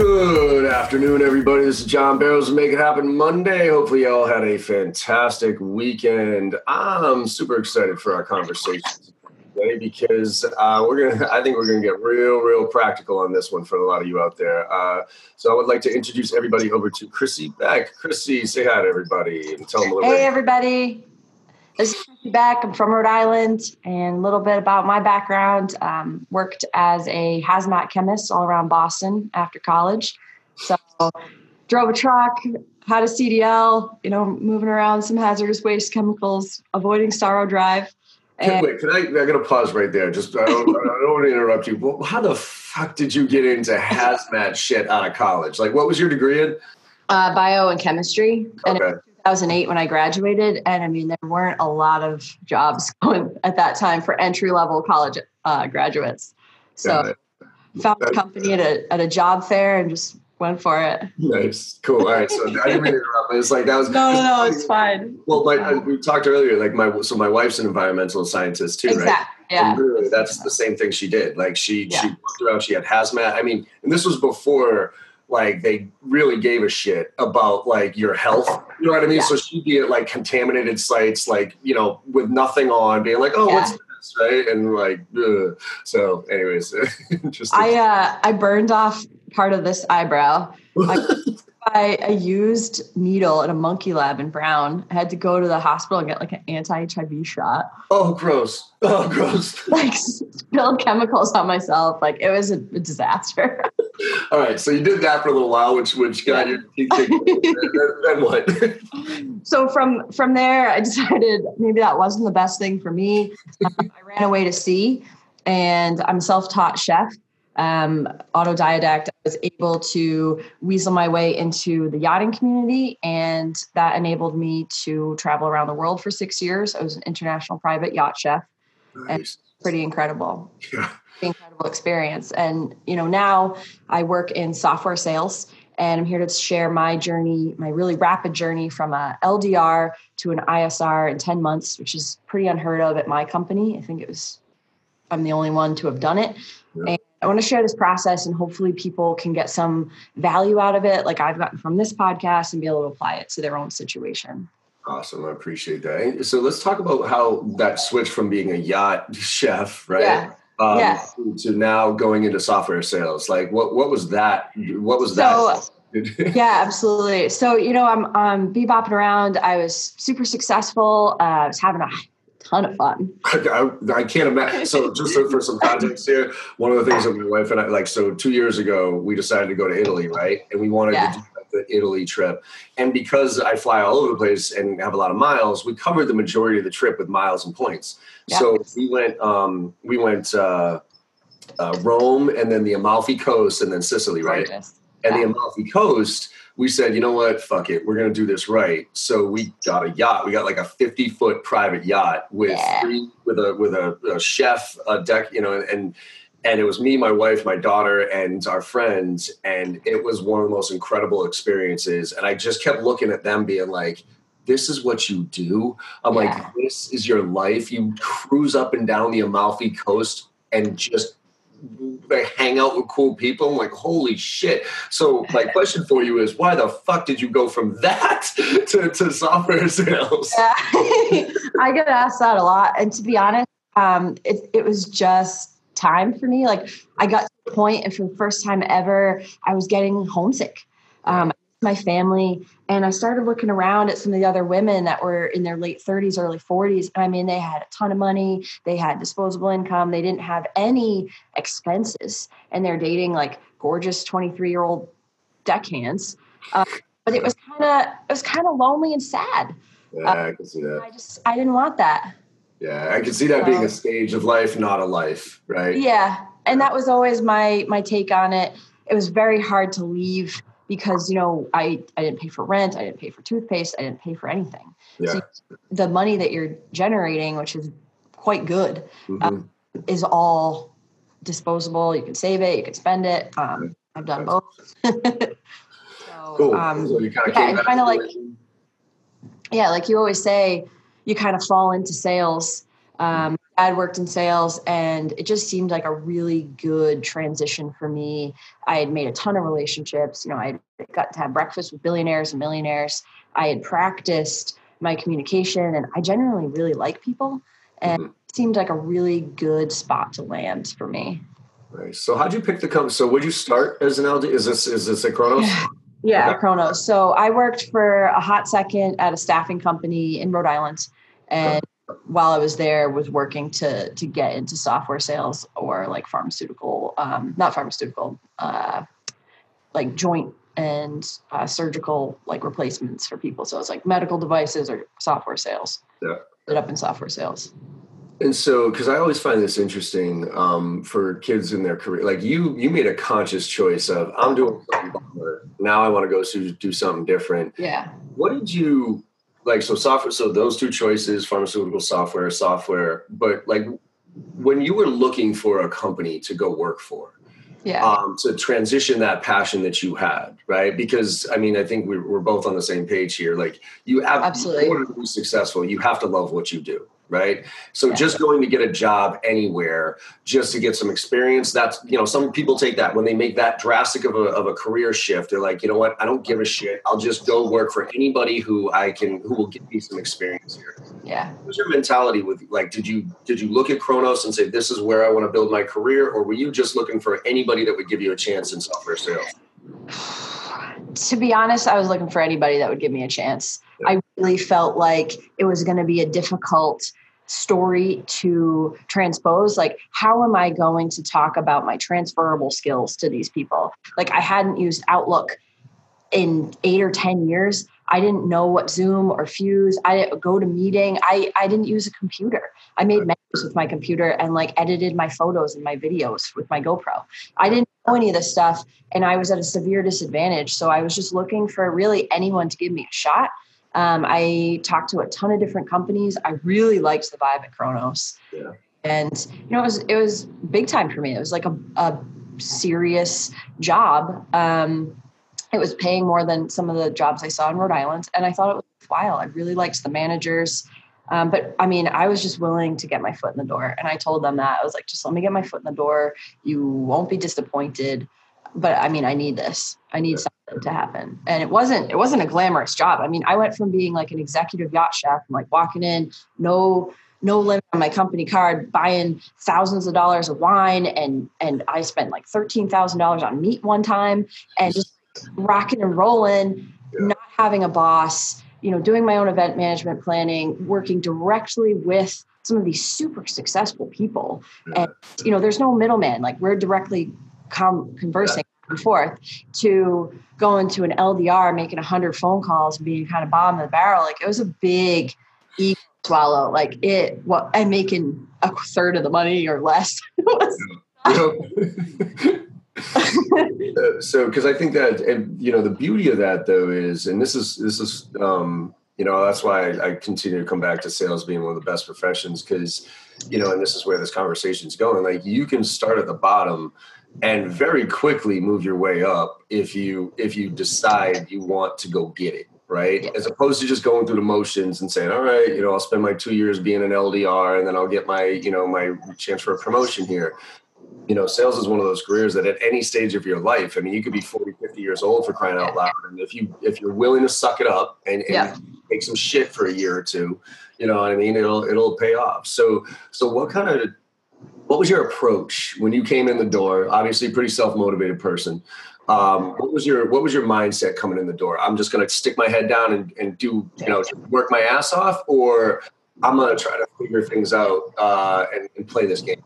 Good afternoon, everybody. This is John Barrows of Make It Happen Monday. Hopefully, y'all had a fantastic weekend. I'm super excited for our conversation today because uh, we're gonna. I think we're gonna get real, real practical on this one for a lot of you out there. Uh, so, I would like to introduce everybody over to Chrissy Beck. Chrissy, say hi to everybody and tell them a little. Hey, bit. everybody. This is Beck. I'm from Rhode Island, and a little bit about my background. Um, worked as a hazmat chemist all around Boston after college. So, drove a truck, had a CDL, you know, moving around some hazardous waste chemicals, avoiding Storrow Drive. And wait, can I? I gotta pause right there. Just I don't, I don't want to interrupt you. But how the fuck did you get into hazmat shit out of college? Like, what was your degree in? uh, bio and chemistry. And Okay. 2008 when I graduated. And I mean, there weren't a lot of jobs going at that time for entry level college uh, graduates. So it. found a company at a, at a job fair and just went for it. Nice, cool. All right, so I didn't mean to interrupt. but It's like that was No, no, no, it's fine. Well, my, I, we talked earlier. Like my, so my wife's an environmental scientist too, right? Yeah. And really, that's the same thing she did. Like she she Yeah. walked around. She had hazmat. I mean, and this was before like they really gave a shit about like your health. You know what I mean? Yeah. So she'd be at like contaminated sites, like you know, with nothing on, being like, "Oh, Yeah. what's this?" Right? And like, ugh. so, anyways, just I uh, I burned off part of this eyebrow. I, I used needle at a monkey lab in Brown. I had to go to the hospital and get like an anti-HIV shot. oh, gross. Oh, gross. Like spilled chemicals on myself. Like it was a disaster. All right, so you did that for a little while, which which got your teeth kicked. then, what? so from from there i decided maybe that wasn't the best thing for me um, i ran away to sea and i'm a self-taught chef um, autodidact i was able to weasel my way into the yachting community and that enabled me to travel around the world for six years i was an international private yacht chef Nice. pretty incredible Yeah. Incredible experience. And you know, now I work in software sales and I'm here to share my journey, my really rapid journey from a LDR to an ISR in 10 months, which is pretty unheard of at my company. I think it was I'm the only one to have done it. Yeah. And I want to share this process and hopefully people can get some value out of it like I've gotten from this podcast and be able to apply it to their own situation. Awesome. I appreciate that. So let's talk about how that switch from being a yacht chef, right? Yeah. Um, Yeah. To now going into software sales. Like what, what was that? What was So that? yeah, absolutely. So, you know, I'm um, bebopping around. I was super successful. Uh, I was having a ton of fun. I, I can't imagine. So, just for, for some context here, one of the things that my wife and I like. So, two years ago, we decided to go to Italy, right? And we wanted Yeah. to do the Italy trip. And because I fly all over the place and have a lot of miles, we covered the majority of the trip with miles and points. Yeah. So we went, um, we went uh, uh, Rome, and then the Amalfi Coast, and then Sicily, right? Gorgeous. And Yeah. the Amalfi Coast, we said, you know what, fuck it, we're gonna do this right. So we got a yacht. We got like a fifty foot private yacht with Yeah. three, with a with a, a chef, a deck, you know, and and it was me, my wife, my daughter, and our friends, and it was one of the most incredible experiences. And I just kept looking at them, being like. This is what you do. I'm Yeah. like, this is your life. You cruise up and down the Amalfi Coast and just hang out with cool people. I'm like, holy shit. So my question for you is why the fuck did you go from that to, to software sales? Yeah. I get asked that a lot. And to be honest, um, it, it was just time for me. Like I got to the point and for the first time ever, I was getting homesick. Um, my family and I started looking around at some of the other women that were in their late 30s, early 40s. I mean, they had a ton of money, they had disposable income, they didn't have any expenses, and they're dating like gorgeous 23 year old deckhands. Uh, but it was kind of it was kind of lonely and sad. Yeah, I can see that. I just I didn't want that. Yeah, I can see that being a stage of life, not a life, right? Yeah, and that was always my my take on it. It was very hard to leave because you know I I didn't pay for rent, I didn't pay for toothpaste, I didn't pay for anything. Yeah. So the money that you're generating, which is quite good, Mhm. is all disposable. You can save it, you can spend it. Um, I've done both. so, Cool. um, so you kind of yeah, came and back kinda to like- yeah, like you always say, you kind of fall into sales. Um, dad worked in sales and it just seemed like a really good transition for me. I had made a ton of relationships. You know, I got to have breakfast with billionaires and millionaires. I had practiced my communication and I generally really like people. And mm-hmm. it seemed like a really good spot to land for me. Nice. So how'd you pick the company? So would you start as an LD? Is this is this a Kronos? Yeah, yeah okay. Kronos. So I worked for a hot second at a staffing company in Rhode Island. And while I was there was working to to get into software sales or like pharmaceutical, um, not pharmaceutical, uh, like joint and uh, surgical like replacements for people. So it's like medical devices or software sales. Yeah, ended up in software sales. And so, because I always find this interesting um, for kids in their career, like you, you made a conscious choice of I'm doing something now. I want to go do something different. Yeah. What did you like so software so those two choices pharmaceutical software software but like when you were looking for a company to go work for yeah. um, to transition that passion that you had right? Because i mean i think we're, we're both on the same page here. Like you have absolutely. in order to be successful you have to love what you do right? So yeah. just going to get a job anywhere just to get some experience that's you know some people take that. When they make that drastic of a, of a career shift they're like you know what? I don't give a shit. I'll just go work for anybody who i can who will give me some experience here. Yeah. What's your mentality with like did you did you look at kronos and say this is where i want to build my career or were you just looking for anybody that would give you a chance in software sales? To be honest i was looking for anybody that would give me a chance. I really felt like it was going to be a difficult story to transpose like how am i going to talk about my transferable skills to these people? Like i hadn't used outlook in 8 or 10 years. I didn't know what zoom or fuse i didn't go to meeting i i didn't use a computer. I made menus with my computer and like edited my photos and my videos with my gopro. I didn't know any of this stuff and i was at a severe disadvantage so i was just looking for really anyone to give me a shot um, I talked to a ton of different companies. I really liked the vibe at Kronos. Yeah. And you know, it was it was big time for me. It was like a, a serious job. Um, it was paying more than some of the jobs I saw in Rhode Island, and I thought it was worthwhile. I really liked the managers. Um, but I mean, I was just willing to get my foot in the door. And I told them that I was like, just let me get my foot in the door. You won't be disappointed. But I mean, I need this. I need to happen. And it wasn't it wasn't a glamorous job. I mean i went from being like an executive yacht chef and like walking in no no limit on my company card buying thousands of dollars of wine and and i spent like $13000 on meat one time and just rocking and rolling not having a boss you know doing my own event management planning working directly with some of these super successful people. And you know there's no middleman. Like we're directly com- conversing and forth to going to an LDR, making a 100 phone calls, and being kind of bottom of the barrel. Like it was a big ego swallow. Like it, what I'm making a third of the money or less. so because i think that and you know the beauty of that though is and this is this is um you know that's why I continue to come back to sales being one of the best professions because you know and this is where this conversation is going like you can start at the bottom and very quickly move your way up if you if you decide you want to go get it right? Yeah. as opposed to just going through the motions and saying all right you know i'll spend my two years being an ldr and then i'll get my you know my chance for a promotion here. You know sales is one of those careers that at any stage of your life i mean you could be 40 50 years old for crying out loud and if you if you're willing to suck it up and, and yeah. take some shit for a year or two you know what i mean? It'll it'll pay off. So so what kind of what was your approach when you came in the door? Obviously, pretty self motivated person. Um, what was your what was your mindset coming in the door? I'm just going to stick my head down and, and do you know work my ass off, or I'm going to try to figure things out uh, and, and play this game.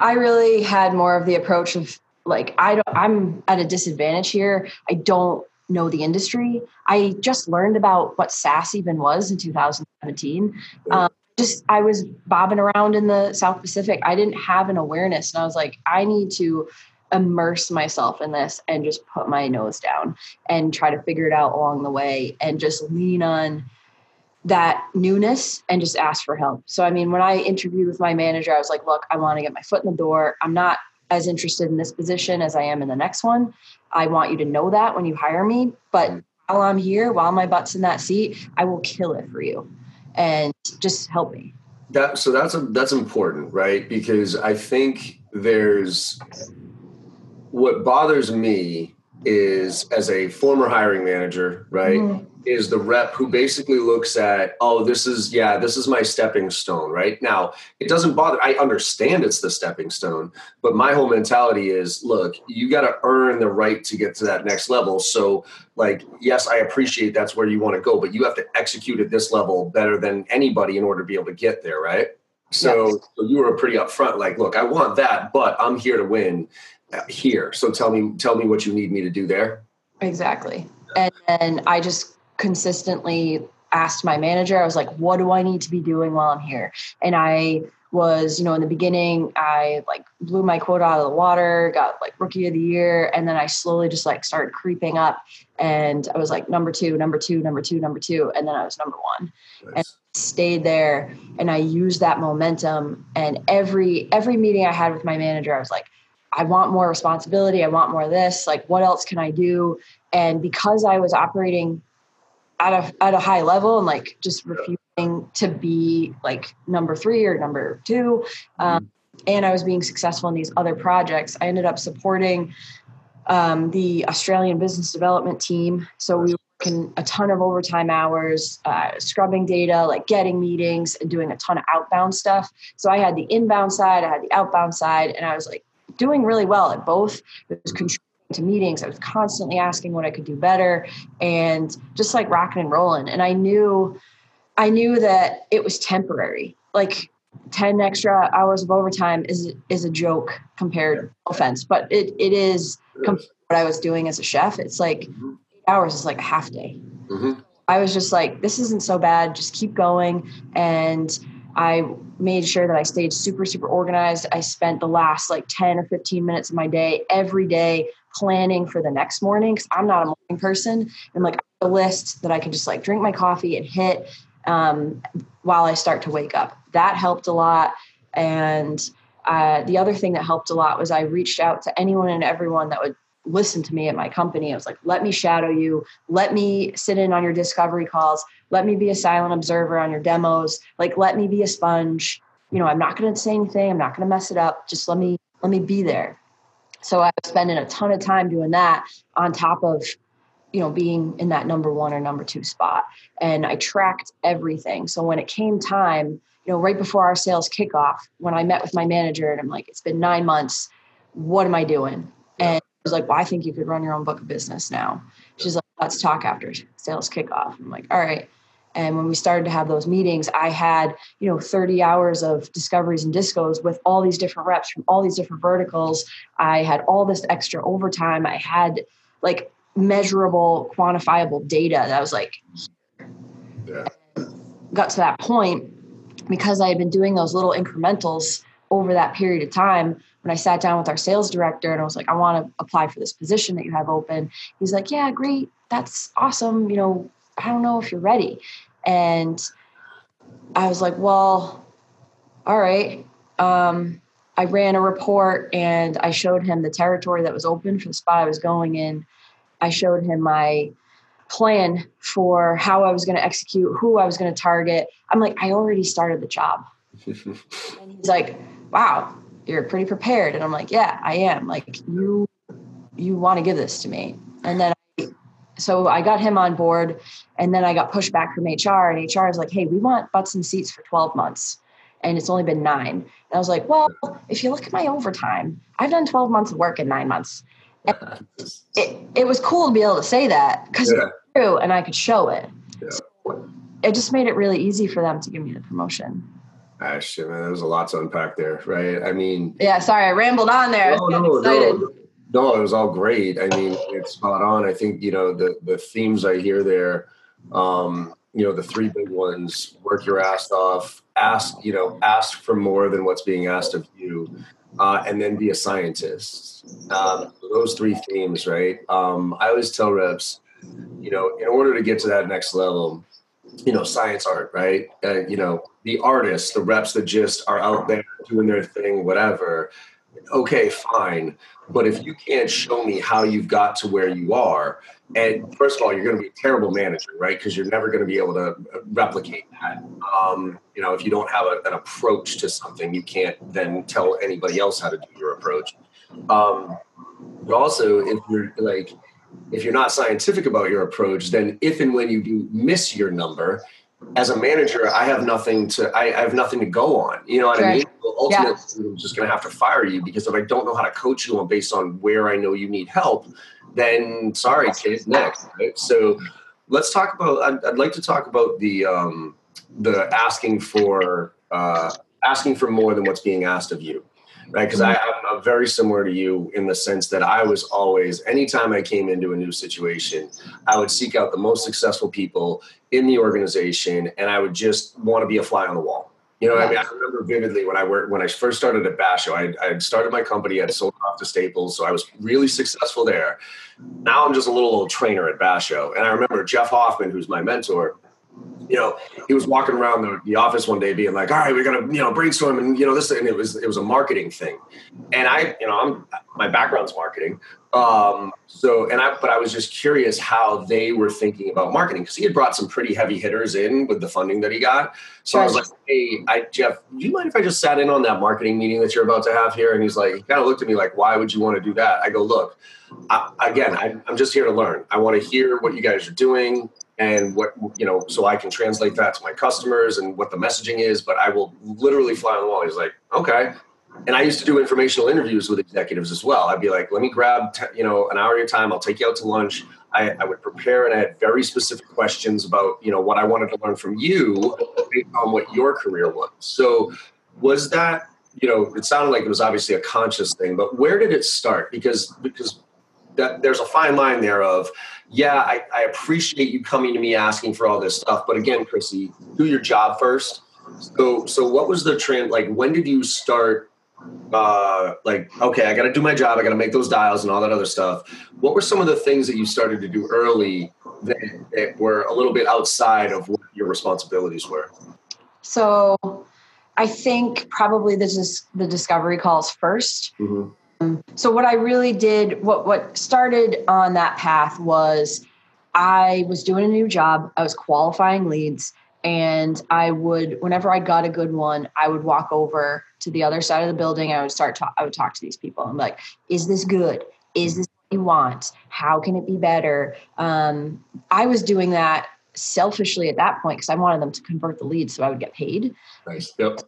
I really had more of the approach of like I don't I'm at a disadvantage here. I don't know the industry. I just learned about what SaaS even was in 2017. Um, just I was bobbing around in the South Pacific. I didn't have an awareness. And I was like, I need to immerse myself in this and just put my nose down and try to figure it out along the way and just lean on that newness and just ask for help. So I mean, when I interviewed with my manager, I was like, look, I want to get my foot in the door. I'm not as interested in this position as I am in the next one. I want you to know that when you hire me, but mm. while I'm here, while my butt's in that seat, I will kill it for you and just help me. that so that's a that's important, right? Because I think there's what bothers me is as a former hiring manager, right? Mm-hmm. Is the rep who basically looks at, oh, this is, yeah, this is my stepping stone, right? Now, it doesn't bother, I understand it's the stepping stone, but my whole mentality is look, you got to earn the right to get to that next level. So, like, yes, I appreciate that's where you want to go, but you have to execute at this level better than anybody in order to be able to get there, right? So, yes. so you were pretty upfront, like, look, I want that, but I'm here to win uh, here. So tell me, tell me what you need me to do there. Exactly. And then I just consistently asked my manager, I was like, what do I need to be doing while I'm here? And I was, you know, in the beginning, I like blew my quota out of the water, got like rookie of the year. And then I slowly just like started creeping up and I was like number two, number two, number two, number two. And then I was number one nice. and stayed there. And I used that momentum. And every, every meeting I had with my manager, I was like, I want more responsibility. I want more of this. Like, what else can I do? And because I was operating at a at a high level and like just refusing to be like number three or number two, um, and I was being successful in these other projects, I ended up supporting um, the Australian business development team. So we were working a ton of overtime hours, uh, scrubbing data, like getting meetings and doing a ton of outbound stuff. So I had the inbound side, I had the outbound side, and I was like doing really well at both. It was contributing to meetings. I was constantly asking what I could do better and just like rocking and rolling. And I knew, I knew that it was temporary. Like 10 extra hours of overtime is is a joke compared offense, but it it is what I was doing as a chef. It's like mm-hmm. eight hours is like a half day. Mm-hmm. I was just like, this isn't so bad. Just keep going. And I made sure that I stayed super, super organized. I spent the last like 10 or 15 minutes of my day every day planning for the next morning because I'm not a morning person. And like a list that I can just like drink my coffee and hit um, while I start to wake up. That helped a lot. And uh, the other thing that helped a lot was I reached out to anyone and everyone that would listen to me at my company. I was like, let me shadow you. Let me sit in on your discovery calls. Let me be a silent observer on your demos. Like, let me be a sponge. You know, I'm not going to say anything. I'm not going to mess it up. Just let me, let me be there. So I was spending a ton of time doing that on top of, you know, being in that number one or number two spot. And I tracked everything. So when it came time, you know, right before our sales kickoff, when I met with my manager and I'm like, it's been nine months. What am I doing? And I was like, well, I think you could run your own book of business now. She's like, let's talk after sales kickoff. I'm like, all right. And when we started to have those meetings, I had, you know, 30 hours of discoveries and discos with all these different reps from all these different verticals. I had all this extra overtime. I had like measurable, quantifiable data that I was like, yeah. got to that point because I had been doing those little incrementals over that period of time when I sat down with our sales director and I was like, I want to apply for this position that you have open, he's like, Yeah, great. That's awesome. You know, I don't know if you're ready. And I was like, Well, all right. Um, I ran a report and I showed him the territory that was open for the spot I was going in. I showed him my plan for how I was going to execute, who I was going to target. I'm like, I already started the job. and he's like, wow, you're pretty prepared. And I'm like, yeah, I am. Like you, you want to give this to me. And then, I, so I got him on board and then I got pushed back from HR and HR is like, Hey, we want butts and seats for 12 months. And it's only been nine. And I was like, well, if you look at my overtime, I've done 12 months of work in nine months. it, it was cool to be able to say that because yeah. it's true and I could show it. Yeah. So it just made it really easy for them to give me the promotion. Ah, shit, man, there's a lot to unpack there, right? I mean, yeah, sorry, I rambled on there. No, no, no, no, it was all great. I mean, it's spot on. I think you know the the themes I hear there. Um, you know, the three big ones: work your ass off, ask, you know, ask for more than what's being asked of you, uh, and then be a scientist. Um, those three themes, right? Um, I always tell reps, you know, in order to get to that next level, you know, science art, right? Uh, you know, the artists, the reps that just are out there doing their thing, whatever. Okay, fine. But if you can't show me how you've got to where you are, And first of all, you're going to be a terrible manager, right? Because you're never going to be able to replicate that. Um, you know, if you don't have a, an approach to something, you can't then tell anybody else how to do your approach. Um, but also, if you're like, if you're not scientific about your approach, then if and when you do miss your number, as a manager, I have nothing to I, I have nothing to go on. You know what right. I mean? Well, ultimately, yeah. I'm just going to have to fire you because if I don't know how to coach you on based on where I know you need help, then sorry, kid, next. Right? So let's talk about. I'd, I'd, like to talk about the um, the asking for uh, asking for more than what's being asked of you right? Because mm-hmm. I'm very similar to you in the sense that I was always, anytime I came into a new situation, I would seek out the most successful people in the organization, and I would just want to be a fly on the wall. You know, I mean, I remember vividly when I worked when I first started at Basho. I, I had started my company. I sold off to Staples, so I was really successful there. Now I'm just a little old trainer at Basho, and I remember Jeff Hoffman, who's my mentor you know, he was walking around the, the, office one day being like, all right, we're going to, you know, brainstorm and, you know, this, and it was, it was a marketing thing. And I, you know, I'm, my background's marketing. Um, so, and I, but I was just curious how they were thinking about marketing because he had brought some pretty heavy hitters in with the funding that he got. So I was like, hey, I, Jeff, do you mind if I just sat in on that marketing meeting that you're about to have here? And he's like, he kind of looked at me like, why would you want to do that? I go, look, I, again, I, I'm just here to learn. I want to hear what you guys are doing and what you know so i can translate that to my customers and what the messaging is but i will literally fly on the wall. He's like okay. And i used to do informational interviews with executives as well. I'd be like let me grab t- you know an hour of your time. I'll take you out to lunch. I, I, would prepare and i had very specific questions about you know what i wanted to learn from you based on what your career was. So was that you know it sounded like it was obviously a conscious thing but where did it start? Because because that there's a fine line there of yeah, I, I, appreciate you coming to me asking for all this stuff. But again, Chrissy, do your job first. So, so what was the trend? Like, when did you start? Uh, like, okay, I got to do my job. I got to make those dials and all that other stuff. What were some of the things that you started to do early that, that were a little bit outside of what your responsibilities were? So, I think probably this is the discovery calls 1st mm-hmm so what I really did, what what started on that path was I was doing a new job. I was qualifying leads and I would whenever I got a good one, I would walk over to the other side of the building. I would start talk, I would talk to these people. I'm like, is this good? Is this what you want? How can it be better? Um, I was doing that selfishly at that point because I wanted them to convert the leads so I would get paid. Nice. Yep.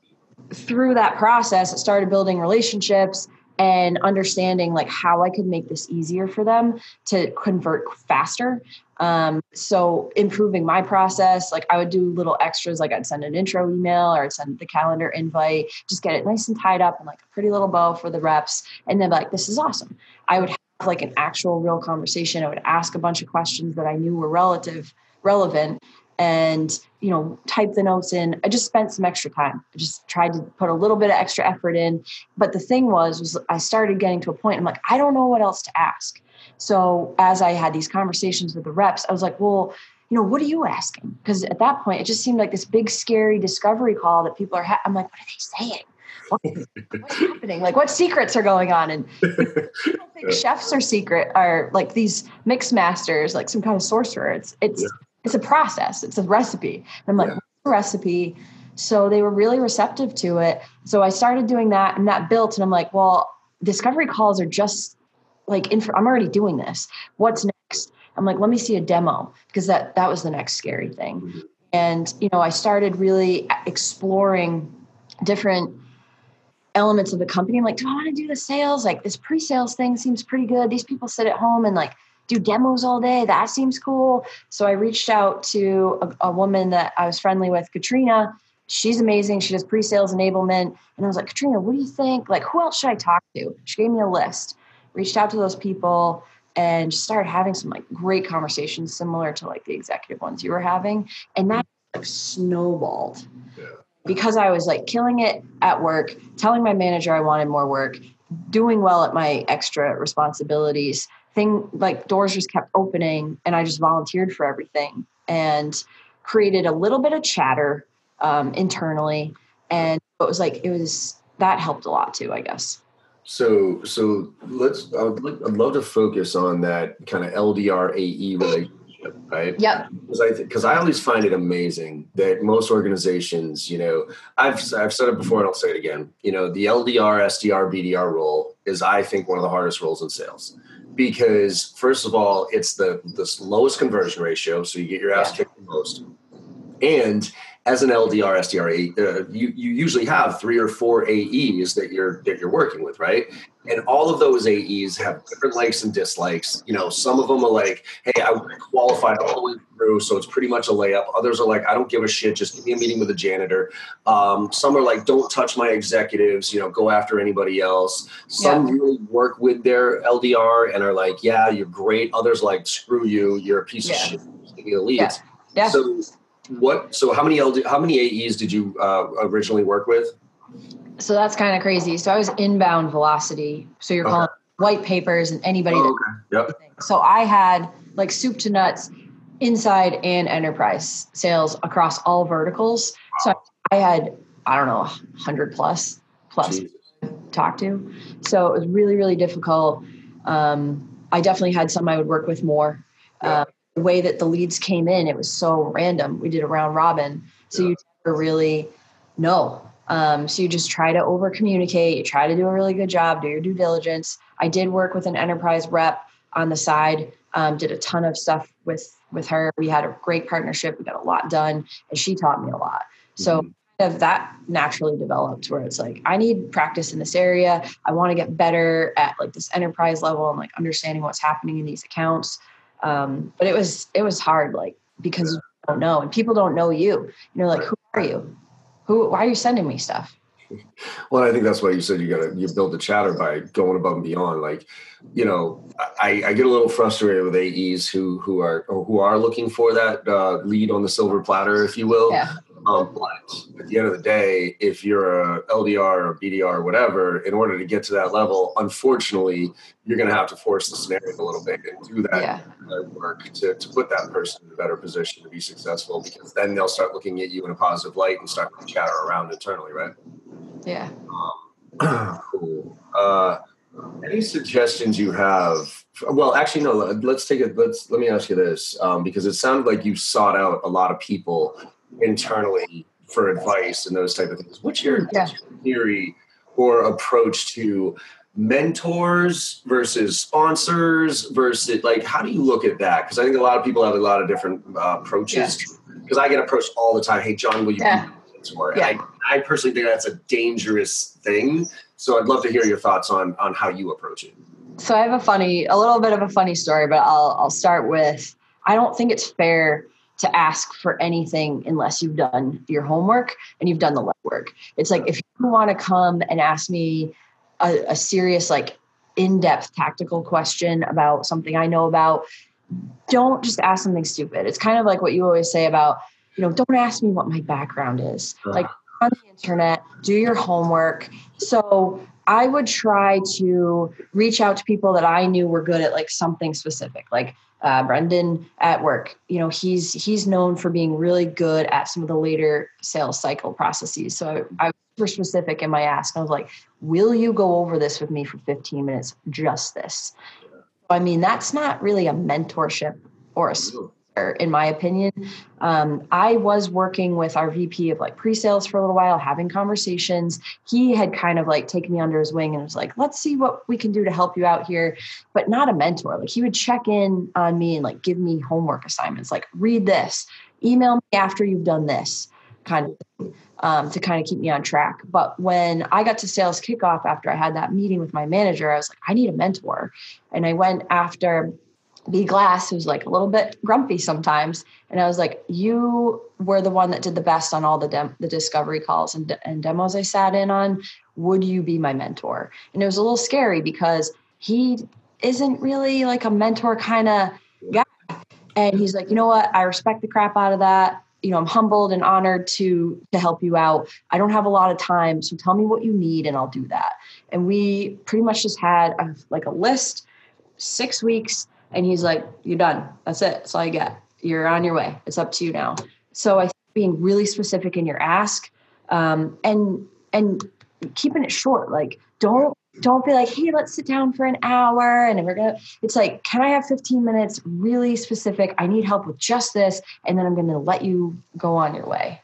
Through that process, it started building relationships and understanding like how I could make this easier for them to convert faster. Um, so improving my process, like I would do little extras, like I'd send an intro email or I'd send the calendar invite, just get it nice and tied up and like a pretty little bow for the reps, and then like this is awesome. I would have like an actual real conversation. I would ask a bunch of questions that I knew were relative relevant and you know type the notes in. I just spent some extra time. I just tried to put a little bit of extra effort in. But the thing was was i started getting to a point i'm like i don't know what else to ask. So as i had these conversations with the reps i was like well you know what are you asking? Because at that point it just seemed like this big scary discovery call that people are ha- i'm like what are they saying? What's happening? Like what secrets are going on? And people think chefs are secret are like these mix masters like some kind of sorcerer it's it's yeah it's a process. It's a recipe. And i'm like yeah. recipe? So they were really receptive to it. So i started doing that and that built and i'm like well discovery calls are just like inf- i'm already doing this. What's next? I'm like let me see a demo because that that was the next scary thing. Mm-hmm. and you know i started really exploring different elements of the company. I'm like do i want to do the sales? Like this pre-sales thing seems pretty good. These people sit at home and like do demos all day. That seems cool. So I reached out to a, a woman that I was friendly with, Katrina. She's amazing. She does pre-sales enablement. And I was like, Katrina, what do you think? Like, who else should I talk to? She gave me a list. Reached out to those people and just started having some like great conversations similar to like the executive ones you were having. And that like snowballed. Yeah. Because I was like killing it at work, telling my manager I wanted more work, doing well at my extra responsibilities thing like doors just kept opening and i just volunteered for everything and created a little bit of chatter um, internally and it was like it was that helped a lot too i guess So, so let's. I would I'd love to focus on that kind of LDR AE relationship, right? Yep. Because I because I always find it amazing that most organizations, you know, I've I've said it before and I'll say it again. You know, the LDR, SDR, BDR role is I think one of the hardest roles in sales because first of all, it's the the lowest conversion ratio, so you get your ass yeah. kicked the most, and as an LDR SDR, uh, you you usually have three or four AEs that you're that you're working with, right? And all of those AEs have different likes and dislikes. You know, some of them are like, "Hey, I qualified all the way through, so it's pretty much a layup." Others are like, "I don't give a shit. Just give me a meeting with a janitor." Um, some are like, "Don't touch my executives. You know, go after anybody else." Some yeah. really work with their LDR and are like, "Yeah, you're great." Others like, "Screw you. You're a piece yeah. of shit. Give me the leads." Yeah. yeah. So what? So how many LD, how many AEs did you uh, originally work with? So that's kind of crazy. So I was inbound velocity. So you're calling white papers and anybody. Oh, okay. Yep. So I had like soup to nuts inside and enterprise sales across all verticals. So I had I don't know 100 plus plus talk to. So it was really really difficult. Um, I definitely had some I would work with more. Yeah. Um, the way that the leads came in, it was so random. We did a round robin. So yeah. you never really know. Um, so you just try to over communicate, you try to do a really good job, do your due diligence. I did work with an enterprise rep on the side, um, did a ton of stuff with with her. We had a great partnership. We got a lot done, and she taught me a lot. So mm-hmm. that naturally developed where it's like I need practice in this area. I want to get better at like this enterprise level and like understanding what's happening in these accounts. Um, but it was it was hard, like because you don't know and people don't know you. You're like, who are you? Who? Why are you sending me stuff? Well, I think that's why you said you gotta you build the chatter by going above and beyond. Like, you know, I, I get a little frustrated with AEs who who are who are looking for that uh, lead on the silver platter, if you will. Yeah. But at the end of the day, if you're a LDR or BDR or whatever, in order to get to that level, unfortunately, you're going to have to force the scenario a little bit and do that yeah. work to, to put that person in a better position to be successful because then they'll start looking at you in a positive light and start to chatter around internally, right? Yeah. Um, cool. Uh, any suggestions you have? Well, actually, no. Let's take it. Let's let me ask you this, um, because it sounded like you sought out a lot of people internally for advice and those type of things. What's your, yeah. theory or approach to mentors versus sponsors versus like how do you look at that? Because I think a lot of people have a lot of different uh, approaches. Because yeah. I get approached all the time. Hey, John, will you yeah. be mentor? Yeah. I, I personally think that's a dangerous thing. So I'd love to hear your thoughts on on how you approach it. So I have a funny, a little bit of a funny story, but I'll I'll start with I don't think it's fair to ask for anything unless you've done your homework and you've done the legwork. It's like if you want to come and ask me a, a serious, like in-depth tactical question about something I know about, don't just ask something stupid. It's kind of like what you always say about, you know, don't ask me what my background is. Like on the internet, do your homework. So I would try to reach out to people that I knew were good at like something specific. Like uh, Brendan at work, you know, he's he's known for being really good at some of the later sales cycle processes. So I, I was super specific in my ask. I was like, "Will you go over this with me for 15 minutes? Just this." I mean, that's not really a mentorship or a in my opinion. Um, I was working with our VP of like pre-sales for a little while, having conversations. He had kind of like taken me under his wing and was like, let's see what we can do to help you out here, but not a mentor. Like he would check in on me and like give me homework assignments, like read this, email me after you've done this kind of thing. Um, to kind of keep me on track. But when I got to sales kickoff after I had that meeting with my manager, I was like, I need a mentor. And I went after B Glass, who's like a little bit grumpy sometimes. And I was like, you were the one that did the best on all the dem- the discovery calls and, and demos I sat in on. Would you be my mentor? And it was a little scary because he isn't really like a mentor kind of guy. And he's like, you know what? I respect the crap out of that. You know, I'm humbled and honored to to help you out. I don't have a lot of time, so tell me what you need, and I'll do that. And we pretty much just had a, like a list, six weeks and he's like, You're done. That's it. That's all you get. You're on your way. It's up to you now. So I think being really specific in your ask um, and and keeping it short. Like don't don't be like, hey, let's sit down for an hour and we're gonna. It's like, can I have 15 minutes? Really specific. I need help with just this, and then I'm to let you go on your way.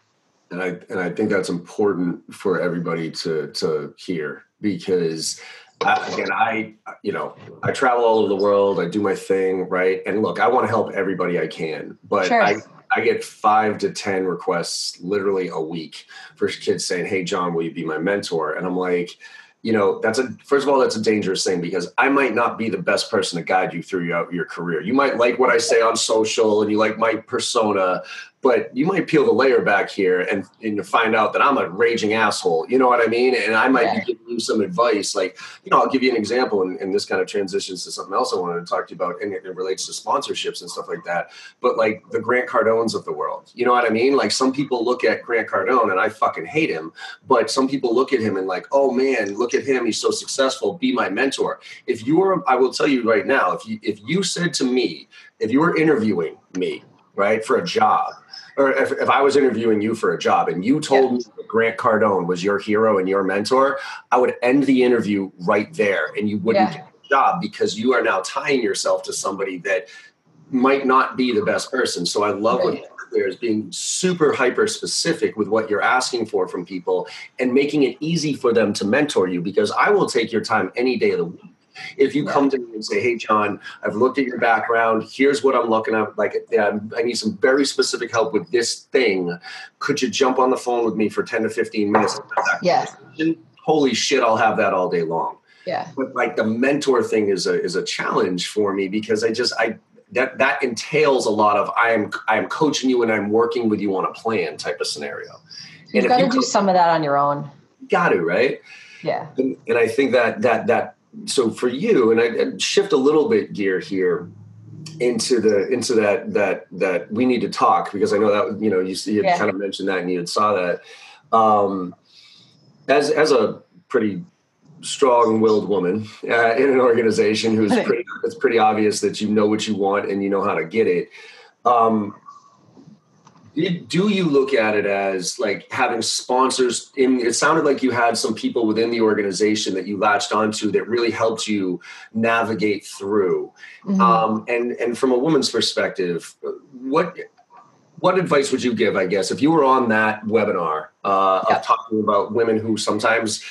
And I and I think that's important for everybody to to hear because I, again, I you know I travel all over the world. I do my thing, right? And look, I want to help everybody I can, but sure. I I get five to 10 requests literally a week for kids saying, Hey, John, will you be my mentor? And I'm like, you know that's a first of all that's a dangerous thing because i might not be the best person to guide you through your, your career you might like what i say on social and you like my persona but you might peel the layer back here and, and find out that I'm a raging asshole. You know what I mean? And I might be giving you some advice. Like, you know, I'll give you an example, and, and, this kind of transitions to something else I wanted to talk to you about, and it, it, relates to sponsorships and stuff like that. But like the Grant Cardones of the world, you know what I mean? Like some people look at Grant Cardone, and I fucking hate him, but some people look at him and like, oh man, look at him, he's so successful. Be my mentor. If you were, I will tell you right now, if you if you said to me, if you were interviewing me, right, for a job or if, if, I was interviewing you for a job and you told me Grant Cardone was your hero and your mentor, I would end the interview right there and you wouldn't yeah. get the job because you are now tying yourself to somebody that might not be the best person. So I love right. what there's being super hyper specific with what you're asking for from people and making it easy for them to mentor you because I will take your time any day of the week if you come to me and say, "Hey, John, I've looked at your background. Here's what I'm looking at. Like, yeah, I need some very specific help with this thing. Could you jump on the phone with me for 10 to 15 minutes?" Yeah. Holy shit, I'll have that all day long. Yeah. But like the mentor thing is a is a challenge for me because I just I that that entails a lot of I am I am coaching you and I'm working with you on a plan type of scenario. You've got to do some of that on your own. Got to, right? Yeah. And, and I think that that that so for you, and I shift a little bit gear here into the into that that that we need to talk because I know that you know you, you yeah. kind of mentioned that and you had saw that um, as as a pretty strong-willed woman uh, in an organization who's pretty it's pretty obvious that you know what you want and you know how to get it um, do you look at it as like having sponsors in it sounded like you had some people within the organization that you latched onto that really helped you navigate through mm-hmm. um, and and from a woman's perspective what what advice would you give i guess if you were on that webinar uh, yeah. of talking about women who sometimes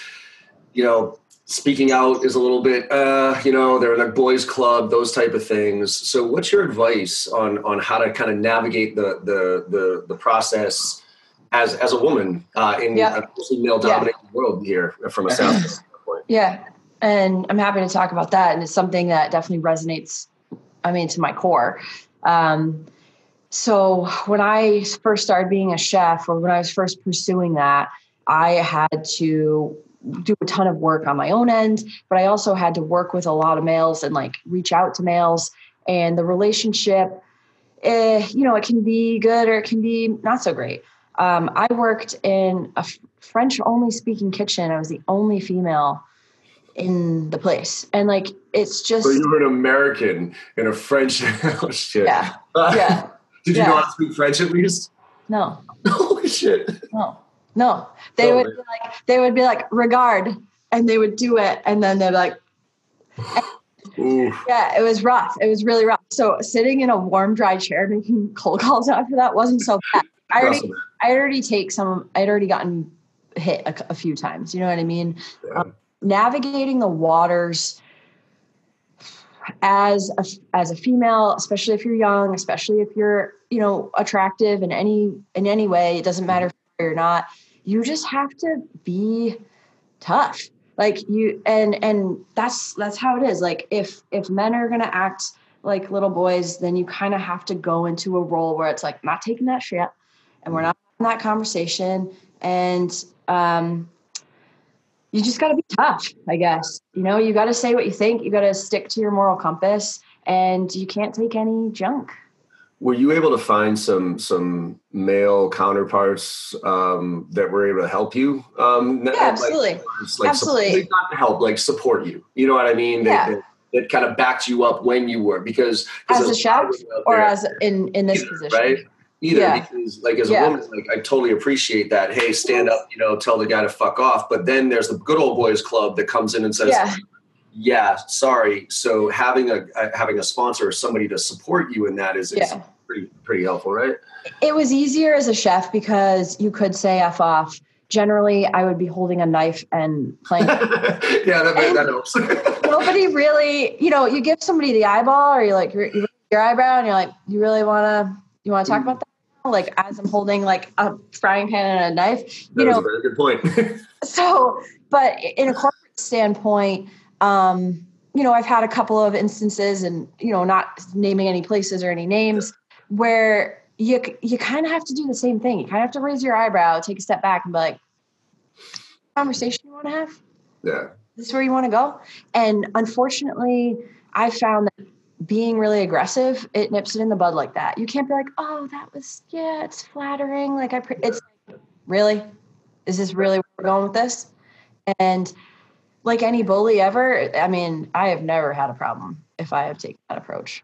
you know speaking out is a little bit uh, you know they're in a boys club those type of things so what's your advice on on how to kind of navigate the the the, the process as as a woman uh, in yeah. a male dominated yeah. world here from a sound standpoint yeah and i'm happy to talk about that and it's something that definitely resonates i mean to my core um, so when i first started being a chef or when i was first pursuing that i had to do a ton of work on my own end, but I also had to work with a lot of males and like reach out to males. And the relationship, eh, you know, it can be good or it can be not so great. Um, I worked in a French only speaking kitchen. I was the only female in the place. And like, it's just. So you were an American in a French. oh, shit. Yeah. Yeah. Did you yeah. to speak French at least? No. Holy shit. No. No, they oh, would be like they would be like regard, and they would do it, and then they're like, yeah, it was rough. It was really rough. So sitting in a warm, dry chair making cold calls after that wasn't so bad. I already, I already take some. I'd already gotten hit a, a few times. You know what I mean? Yeah. Um, navigating the waters as a, as a female, especially if you're young, especially if you're you know attractive in any in any way, it doesn't matter if you're not you just have to be tough. Like you and and that's that's how it is. Like if if men are going to act like little boys then you kind of have to go into a role where it's like not taking that shit and we're not having that conversation and um you just got to be tough i guess. You know you got to say what you think you got to stick to your moral compass and you can't take any junk were you able to find some some male counterparts um, that were able to help you? Um, yeah, absolutely, like, like absolutely. not help, like support you. You know what I mean? Yeah. That, that, kind of backed you up when you were because as a chef or as in in this position, right? either Yeah. because like as a Yeah. woman like i totally appreciate that hey stand up you know tell the guy to fuck off but then there's the good old boys club that comes in and says Yeah. yeah sorry so having a, a having a sponsor or somebody to support you in that is, is Yeah. Pretty pretty helpful right It was easier as a chef because you could say F off. Generally, I would be holding a knife and playing. yeah that, that helps Nobody really, you know, you give somebody the eyeball or you like you raise your eyebrow and you're like, you really want to, you want to talk about that? Like as I'm holding like a frying pan and a knife, that you was know, a very good point so but in a corporate standpoint um you know i've had a couple of instances and you know not naming any places or any names where you you kind of have to do the same thing. You kind of have to raise your eyebrow take a step back and be like conversation you want to have? Yeah. This is where you want to go? And unfortunately i found that being really aggressive it nips it in the bud like that. You can't be like oh that was yeah it's flattering. Like i pre-. it's like, really is this really where we're going with this? And like any bully ever i mean i have never had a problem if i have taken that approach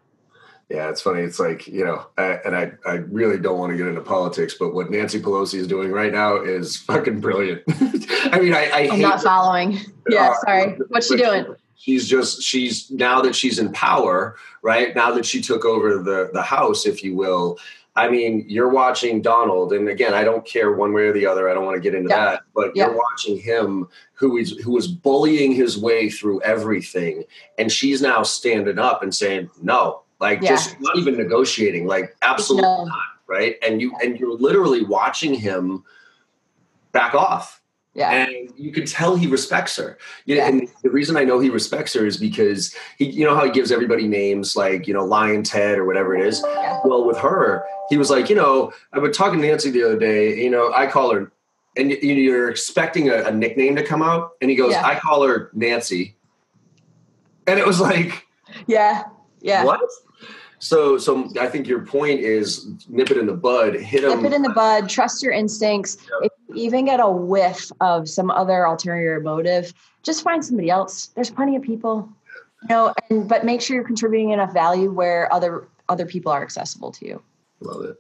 Yeah, it's funny. It's like, you know, I, and I, I really don't want to get into politics, but what Nancy Pelosi is doing right now is fucking brilliant. I mean, I, I i'm hate not following yeah Uh, sorry what's she doing She's just, she's now that she's in power, right? Now that she took over the, the house, if you will. I mean, you're watching Donald, and again, I don't care one way or the other. I don't want to get into Yeah. that, but Yeah. you're watching him who is who is bullying his way through everything, and she's now standing up and saying, "No, like Yeah. just not even negotiating, like absolutely No. not." Right? And you and you're literally watching him back off yeah and you can tell he respects her. You know, Yeah. And the reason I know he respects her is because he, you know how he gives everybody names like you know Lyin' Ted or whatever it is. Yeah. Well, with her, he was like, you know, I've been talking to Nancy the other day. You know, I call her, and you- you're expecting a, a nickname to come out, and he goes, Yeah. I call her Nancy, and it was like, yeah yeah what? So, so I think your point is nip it in the bud, hit nip it in the bud trust your instincts Yep. if you even get a whiff of some other ulterior motive just find somebody else there's plenty of people you know and but make sure you're contributing enough value where other other people are accessible to you Love it.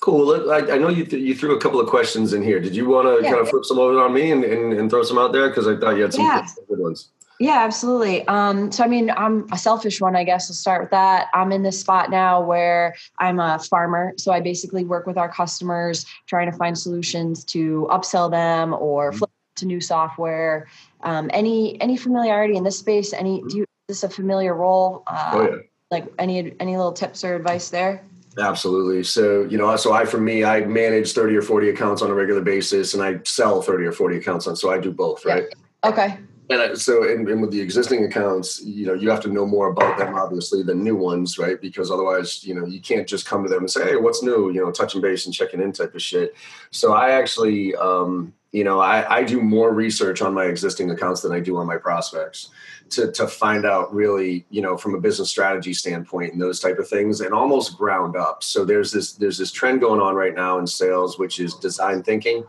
Cool. I, I know you, th- you threw a couple of questions in here. Did you want to Yeah. kind of flip some over on me and, and, and throw some out there? Because I thought you had some Yeah. good ones. Yeah, absolutely. Um, so, I mean, I'm a selfish one, I guess. I'll start with that. I'm in this spot now where I'm a farmer. So, I basically work with our customers trying to find solutions to upsell them or flip to new software. Um, any any familiarity in this space? Any do you is this a familiar role? Uh, Oh yeah. Like any any little tips or advice there? Absolutely. So, you know, so I, for me, I manage 30 or 40 accounts on a regular basis and I sell 30 or 40 accounts on, so I do both, Yeah. right? Okay. And I, so, and, and with the existing accounts, you know, you have to know more about them, obviously, than new ones, right? Because otherwise, you know, you can't just come to them and say, hey, what's new? You know, touching base and checking in type of shit. So I actually, um, you know, I, I do more research on my existing accounts than I do on my prospects to, to find out really, you know, from a business strategy standpoint and those type of things and almost ground up. So there's this, there's this trend going on right now in sales, which is design thinking.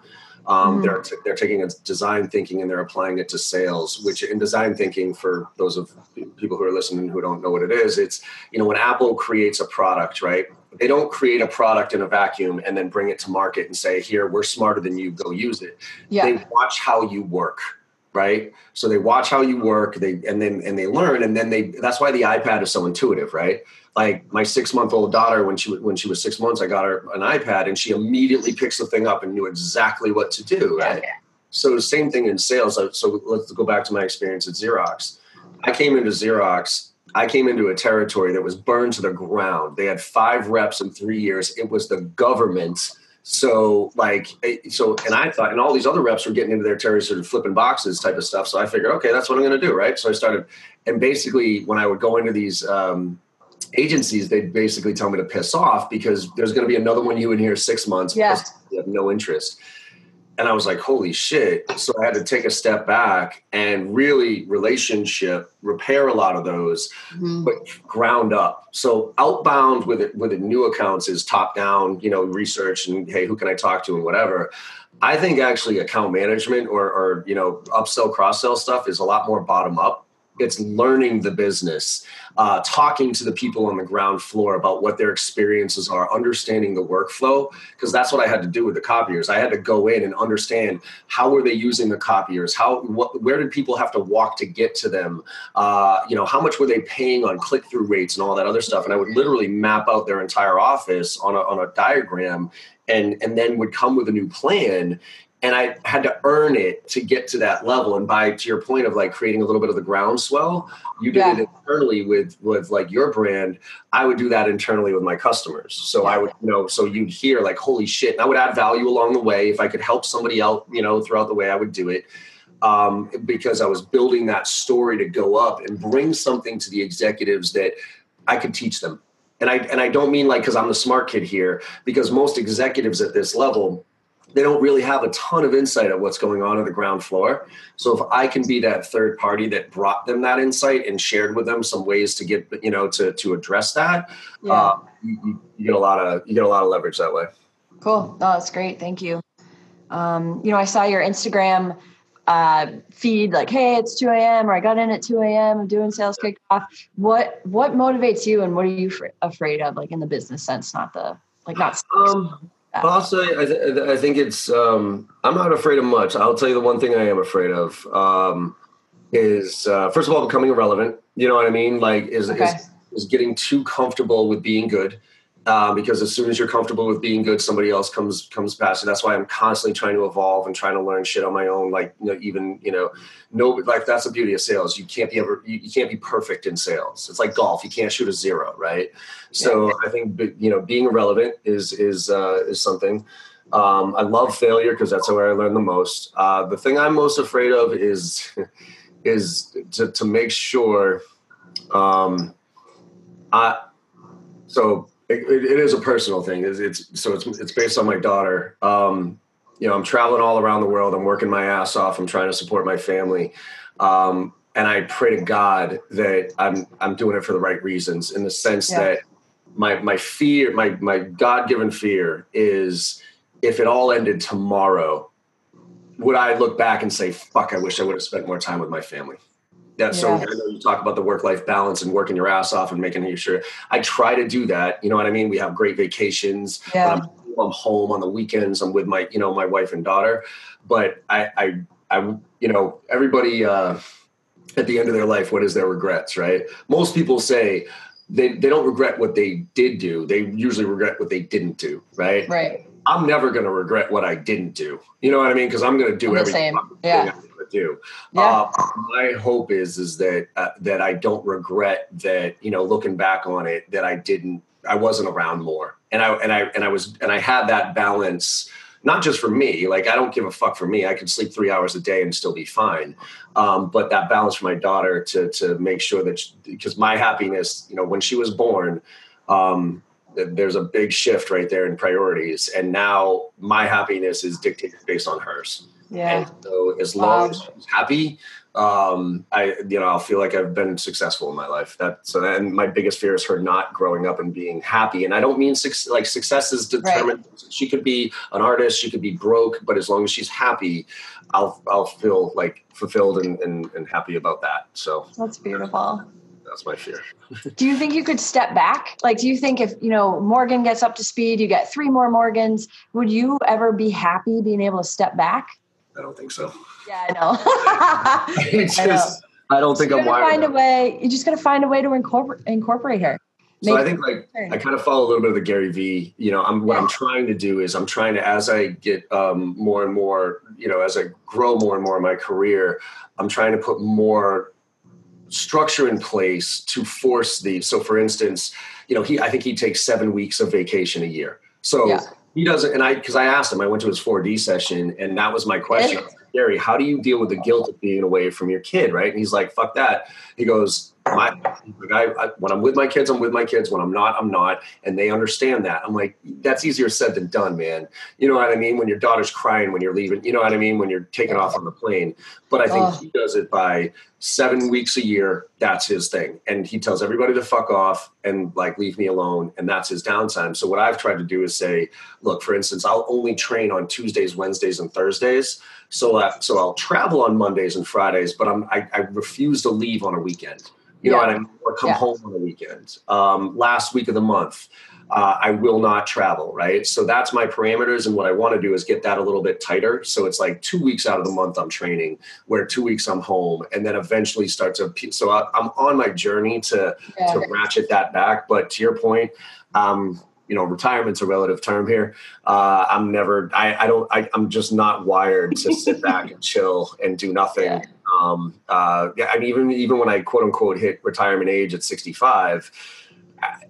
Um, Mhm. They're t- they're taking a design thinking and they're applying it to sales. Which in design thinking, for those of people who are listening who don't know what it is, it's you know when Apple creates a product, right? They don't create a product in a vacuum and then bring it to market and say, "Here, we're smarter than you. Go use it." Yeah. They watch how you work, right? So they watch how you work. They and then and they learn, and then they. That's why the iPad is so intuitive, right? like my six month old daughter when she when she was six months i got her an ipad and she immediately picks the thing up and knew exactly what to do right so the same thing in sales so let's go back to my experience at xerox i came into xerox i came into a territory that was burned to the ground they had five reps in three years it was the government so like so and i thought and all these other reps were getting into their territory sort of flipping boxes type of stuff so i figured okay that's what i'm going to do right so i started and basically when i would go into these um, agencies, they'd basically tell me to piss off because there's going to be another one you in here six months. Yeah. plus You have no interest. And I was like, holy shit. So I had to take a step back and really relationship, repair a lot of those, Mhm. but ground up. So outbound with it, with it new accounts is top down, you know, research and hey, who can I talk to and whatever. I think actually account management or, or you know, upsell, cross sell stuff is a lot more bottom up it's learning the business uh, talking to the people on the ground floor about what their experiences are understanding the workflow because that's what i had to do with the copiers. I had to go in and understand how were they using the copiers? How what, where did people have to walk to get to them? Uh, you know how much were they paying on click-through rates and all that other stuff? And i would literally map out their entire office on a, on a diagram and and then would come with a new plan and I had to earn it to get to that level. And by to your point of like creating a little bit of the groundswell, you did yeah. it internally with with like your brand. I would do that internally with my customers. So I would, you know, so you'd hear like, holy shit. And I would add value along the way. If I could help somebody out, you know, throughout the way, I would do it. Um, because I was building that story to go up and bring something to the executives that I could teach them. And I and I don't mean like because I'm the smart kid here, because most executives at this level they don't really have a ton of insight of what's going on on the ground floor. So if I can be that third party that brought them that insight and shared with them some ways to get you know to to address that, yeah. uh, you, you, get a lot of you get a lot of leverage that way. Cool. Oh, that's great. Thank you. Um, you know, I saw your Instagram uh, feed like, "Hey, it's 2 a.m." or "I got in at 2 a.m. I'm doing sales kickoff." What what motivates you, and what are you fr- afraid of, like in the business sense, not the like not. Um, Honestly, I, th- I think it's. Um, I'm not afraid of much. I'll tell you the one thing I am afraid of um, is uh, first of all becoming irrelevant. You know what I mean? Like is okay. is, is getting too comfortable with being good uh, because as soon as you're comfortable with being good, somebody else comes comes past you. That's why I'm constantly trying to evolve and trying to learn shit on my own. Like you know, even you know, no, like that's the beauty of sales. You can't be ever you, you can't be perfect in sales. It's like golf. You can't shoot a zero, right? So yeah. I think you know, being irrelevant is is uh, is something. Um, I love failure because that's where I learn the most. Uh, the thing I'm most afraid of is is to, to make sure. Um, I so it, it is a personal thing. It's, it's, so it's it's based on my daughter. Um, you know, I'm traveling all around the world. I'm working my ass off. I'm trying to support my family, um, and I pray to God that I'm I'm doing it for the right reasons. In the sense yeah. that my my fear, my my God given fear is if it all ended tomorrow, would I look back and say, "Fuck, I wish I would have spent more time with my family." Yeah, so I know you talk about the work life balance and working your ass off and making sure. I try to do that. You know what I mean? We have great vacations. Yeah. I'm, I'm, home on the weekends. I'm with my, you know, my wife and daughter. But I, I, I you know, everybody uh, at the end of their life, what is their regrets, right? Most people say they, they don't regret what they did do. They usually regret what they didn't do, right? Right. I'm never going to regret what I didn't do. You know what I mean? Because I'm going to do everything. Yeah do. Yeah. Uh, my hope is is that uh, that I don't regret that. You know, looking back on it, that I didn't. I wasn't around more, and I and I and I was and I had that balance. Not just for me, like I don't give a fuck for me. I can sleep three hours a day and still be fine. Um, but that balance for my daughter to to make sure that because my happiness, you know, when she was born, um, there's a big shift right there in priorities and now my happiness is dictated based on hers yeah. And so as long as she's happy, um, I you know I'll feel like I've been successful in my life. That so then my biggest fear is her not growing up and being happy. And I don't mean su- like success is determined. Right. She could be an artist, she could be broke, but as long as she's happy, I'll I'll feel like fulfilled and, and, and happy about that. So that's beautiful that's my fear. do you think you could step back? Like, do you think if you know Morgan gets up to speed, you get three more Morgans, would you ever be happy being able to step back? I don't think so. Yeah, I know. it's I just know. I don't think I'm wired. Find a way. You're just gonna find a way to incorporate incorporate her. so I think like I kind of follow a little bit of the Gary V. You know, I'm what yeah. I'm trying to do is I'm trying to as I get um, more and more, you know, as I grow more and more in my career, I'm trying to put more structure in place to force the. So, for instance, you know, he I think he takes seven weeks of vacation a year. So. Yeah he doesn't, and I because I asked him, I went to his 4D session, and that was my question. Gary, how do you deal with the guilt of being away from your kid, right? And he's like, "Fuck that." He goes, my like I, I, when I'm with my kids, I'm with my kids. When I'm not, I'm not, and they understand that. I'm like, that's easier said than done, man. You know what I mean? When your daughter's crying when you're leaving, you know what I mean? When you're taking off on the plane. But I think oh. he does it by seven weeks a year. That's his thing, and he tells everybody to fuck off and like leave me alone, and that's his downtime. So what I've tried to do is say, look, for instance, I'll only train on Tuesdays, Wednesdays, and Thursdays. So uh, so I'll travel on Mondays and Fridays, but I'm I, I refuse to leave on a weekend. You yeah. know what I mean? Or come yeah. home on the weekend. Um, last week of the month, uh, I will not travel, right? So that's my parameters. And what I want to do is get that a little bit tighter. So it's like two weeks out of the month I'm training, where two weeks I'm home, and then eventually start to. So I, am on my journey to, yeah. to ratchet that back. But to your point, um, you know, retirement's a relative term here. Uh, I'm never, I, I don't, I, am just not wired to sit back and chill and do nothing. Yeah. Um, uh, I mean, even even when I quote unquote hit retirement age at 65,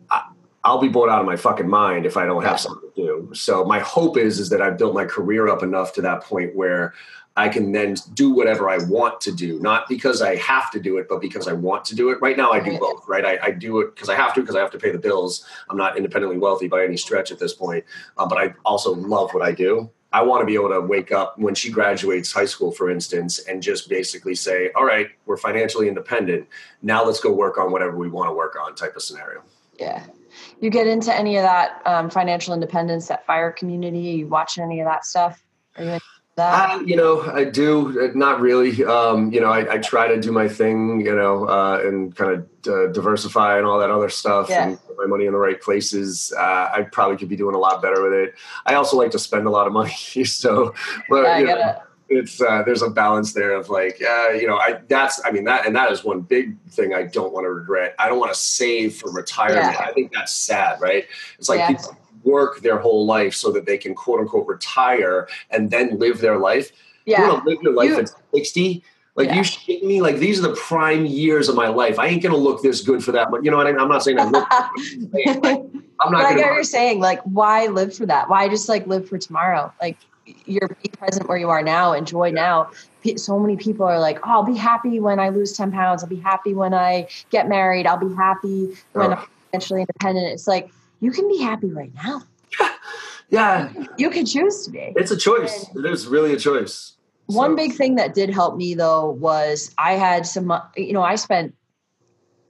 I, will be bored out of my fucking mind if I don't have something to do. So my hope is is that I've built my career up enough to that point where I can then do whatever I want to do, not because I have to do it, but because I want to do it. Right now, I do both. Right, I, I do it because I have to, because I have to pay the bills. I'm not independently wealthy by any stretch at this point, uh, but I also love what I do. I want to be able to wake up when she graduates high school, for instance, and just basically say, all right, we're financially independent. Now let's go work on whatever we want to work on type of scenario. Yeah. You get into any of that um, financial independence, that fire community? You watching any of that stuff? Are you that? you know, I do. Uh, not really. Um, you know, I, I, try to do my thing. You know, uh, and kind of uh, diversify and all that other stuff, yeah. and put my money in the right places. Uh, I probably could be doing a lot better with it. I also like to spend a lot of money, so but yeah, you know, it's uh, there's a balance there of like, uh, you know, I that's I mean that and that is one big thing I don't want to regret. I don't want to save for retirement. Yeah. I think that's sad, right? It's like people work their whole life so that they can quote unquote retire and then live their life. Yeah. You want to live your life you, at 60? Like yeah. you shitting me? Like these are the prime years of my life. I ain't gonna look this good for that. But you know what I mean? I'm not saying I look. I'm not. But I get what you're saying. Like, why live for that? Why just like live for tomorrow? Like, you're be present where you are now. Enjoy yeah. now. So many people are like, oh, I'll be happy when I lose ten pounds. I'll be happy when I get married. I'll be happy when oh. I'm financially independent. It's like you can be happy right now. yeah. You can choose to be. It's a choice. And it is really a choice. So. One big thing that did help me though was I had some, you know, I spent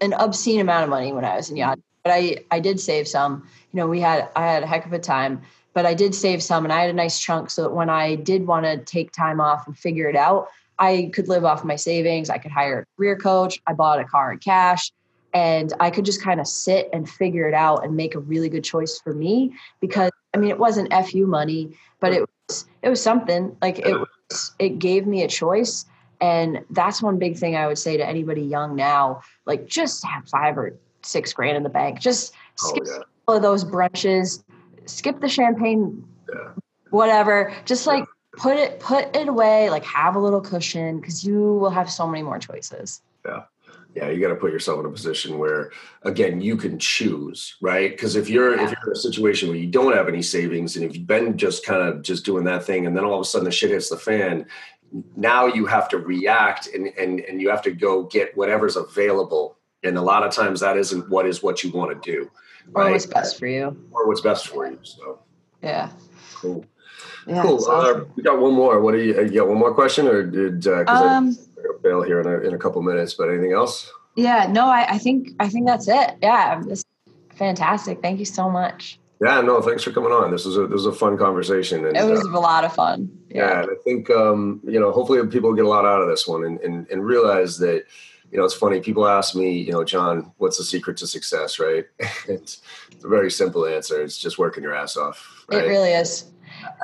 an obscene amount of money when I was in yacht, but I, I did save some, you know, we had, I had a heck of a time, but I did save some and I had a nice chunk so that when I did want to take time off and figure it out, I could live off my savings. I could hire a career coach. I bought a car in cash and I could just kind of sit and figure it out and make a really good choice for me because I mean it wasn't fu money, but it was it was something. Like it was it gave me a choice and that's one big thing I would say to anybody young now like just have five or six grand in the bank. Just oh, skip oh, yeah. all of those brunches skip the champagne yeah. whatever. Just like put it put it away like have a little cushion because you will have so many more choices. Yeah yeah you got to put yourself in a position where again you can choose right because if you're yeah. if you're in a situation where you don't have any savings and if you've been just kind of just doing that thing and then all of a sudden the shit hits the fan now you have to react and and, and you have to go get whatever's available and a lot of times that isn't what is what you want to do right? or what's best for you or what's best for you so yeah cool yeah, cool. Uh, awesome. Uh, we got one more. What do you? Uh, you got one more question, or did? Uh, um, bail here in a, in a couple minutes, but anything else? Yeah, no, I, I think I think that's it. Yeah, this fantastic. Thank you so much. Yeah, no, thanks for coming on. This was a this was a fun conversation. And, it was uh, a lot of fun. Yeah, yeah and I think um, you know, hopefully people get a lot out of this one and, and and realize that you know, it's funny. People ask me, you know, John, what's the secret to success? Right? it's, it's a very simple answer. It's just working your ass off. Right? It really is.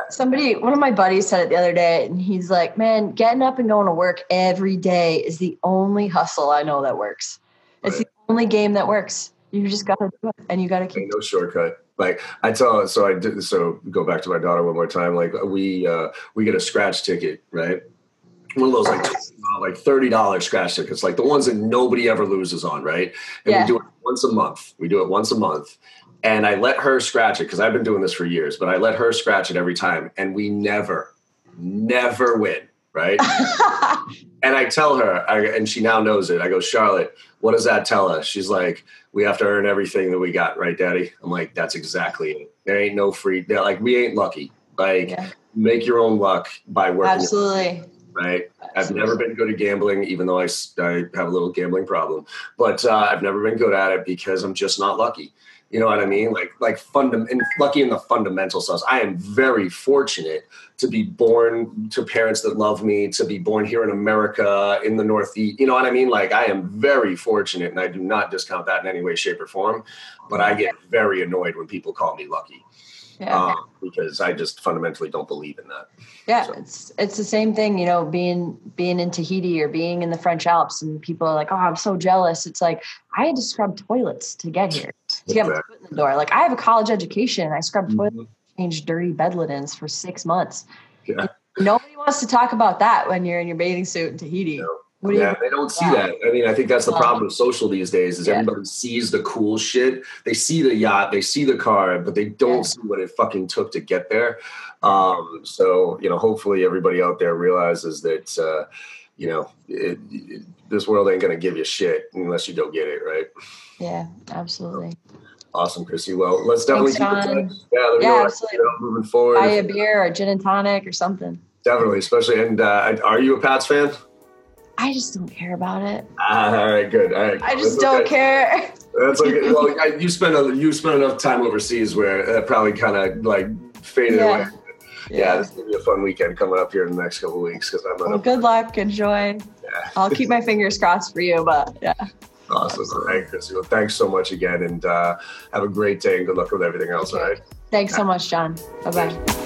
Somebody, one of my buddies said it the other day, and he's like, Man, getting up and going to work every day is the only hustle I know that works. It's right. the only game that works. You just got to do it, and you got to keep. No shortcut. Like I tell, so I did. So go back to my daughter one more time. Like we uh, we get a scratch ticket, right? One of those like like thirty dollars scratch tickets, like the ones that nobody ever loses on, right? And yeah. we do it once a month. We do it once a month, and I let her scratch it because I've been doing this for years, but I let her scratch it every time, and we never, never win. right? and I tell her, I, and she now knows it. I go, Charlotte, what does that tell us? She's like, we have to earn everything that we got, right, Daddy? I'm like, that's exactly it. There ain't no free. Like we ain't lucky. Like yeah. make your own luck by working. Absolutely. Right. Absolutely. I've never been good at gambling, even though I, I have a little gambling problem. But uh, I've never been good at it because I'm just not lucky. You know what I mean? Like like fundam and lucky in the fundamental sense. I am very fortunate to be born to parents that love me, to be born here in America, in the Northeast. You know what I mean? Like I am very fortunate, and I do not discount that in any way, shape, or form. But I get very annoyed when people call me lucky. Yeah. Um, because I just fundamentally don't believe in that. Yeah, so. it's it's the same thing, you know, being being in Tahiti or being in the French Alps, and people are like, "Oh, I'm so jealous." It's like I had to scrub toilets to get here to get my foot in the door. Like I have a college education, I scrubbed mm-hmm. toilets, changed dirty bed linens for six months. Yeah. Nobody wants to talk about that when you're in your bathing suit in Tahiti. No yeah, they don't see that. I mean, I think that's the problem with social these days is yeah. everybody sees the cool shit. They see the yacht, they see the car, but they don't yeah. see what it fucking took to get there. Um, so, you know, hopefully everybody out there realizes that, uh, you know, it, it, this world ain't going to give you shit unless you don't get it, right? Yeah, absolutely. Awesome, Chrissy. Well, let's definitely Thanks, keep it Yeah, yeah absolutely. You know, moving forward. Buy a beer or gin and tonic or something. Definitely, especially. And uh, are you a Pats fan? I just don't care about it. all right, good. All right, I just That's don't okay. care. That's okay. well, I, you spend a, you spend enough time overseas where that probably kind of like faded yeah. away. Yeah. this is gonna be a fun weekend coming up here in the next couple weeks because I'm. Well, good luck. Enjoy. Yeah. I'll keep my fingers crossed for you, but yeah. Awesome. Absolutely. Hey, Chrissy. Well, thanks so much again, and uh, have a great day, and good luck with everything else. Okay. All right. Thanks so much, John. Bye bye.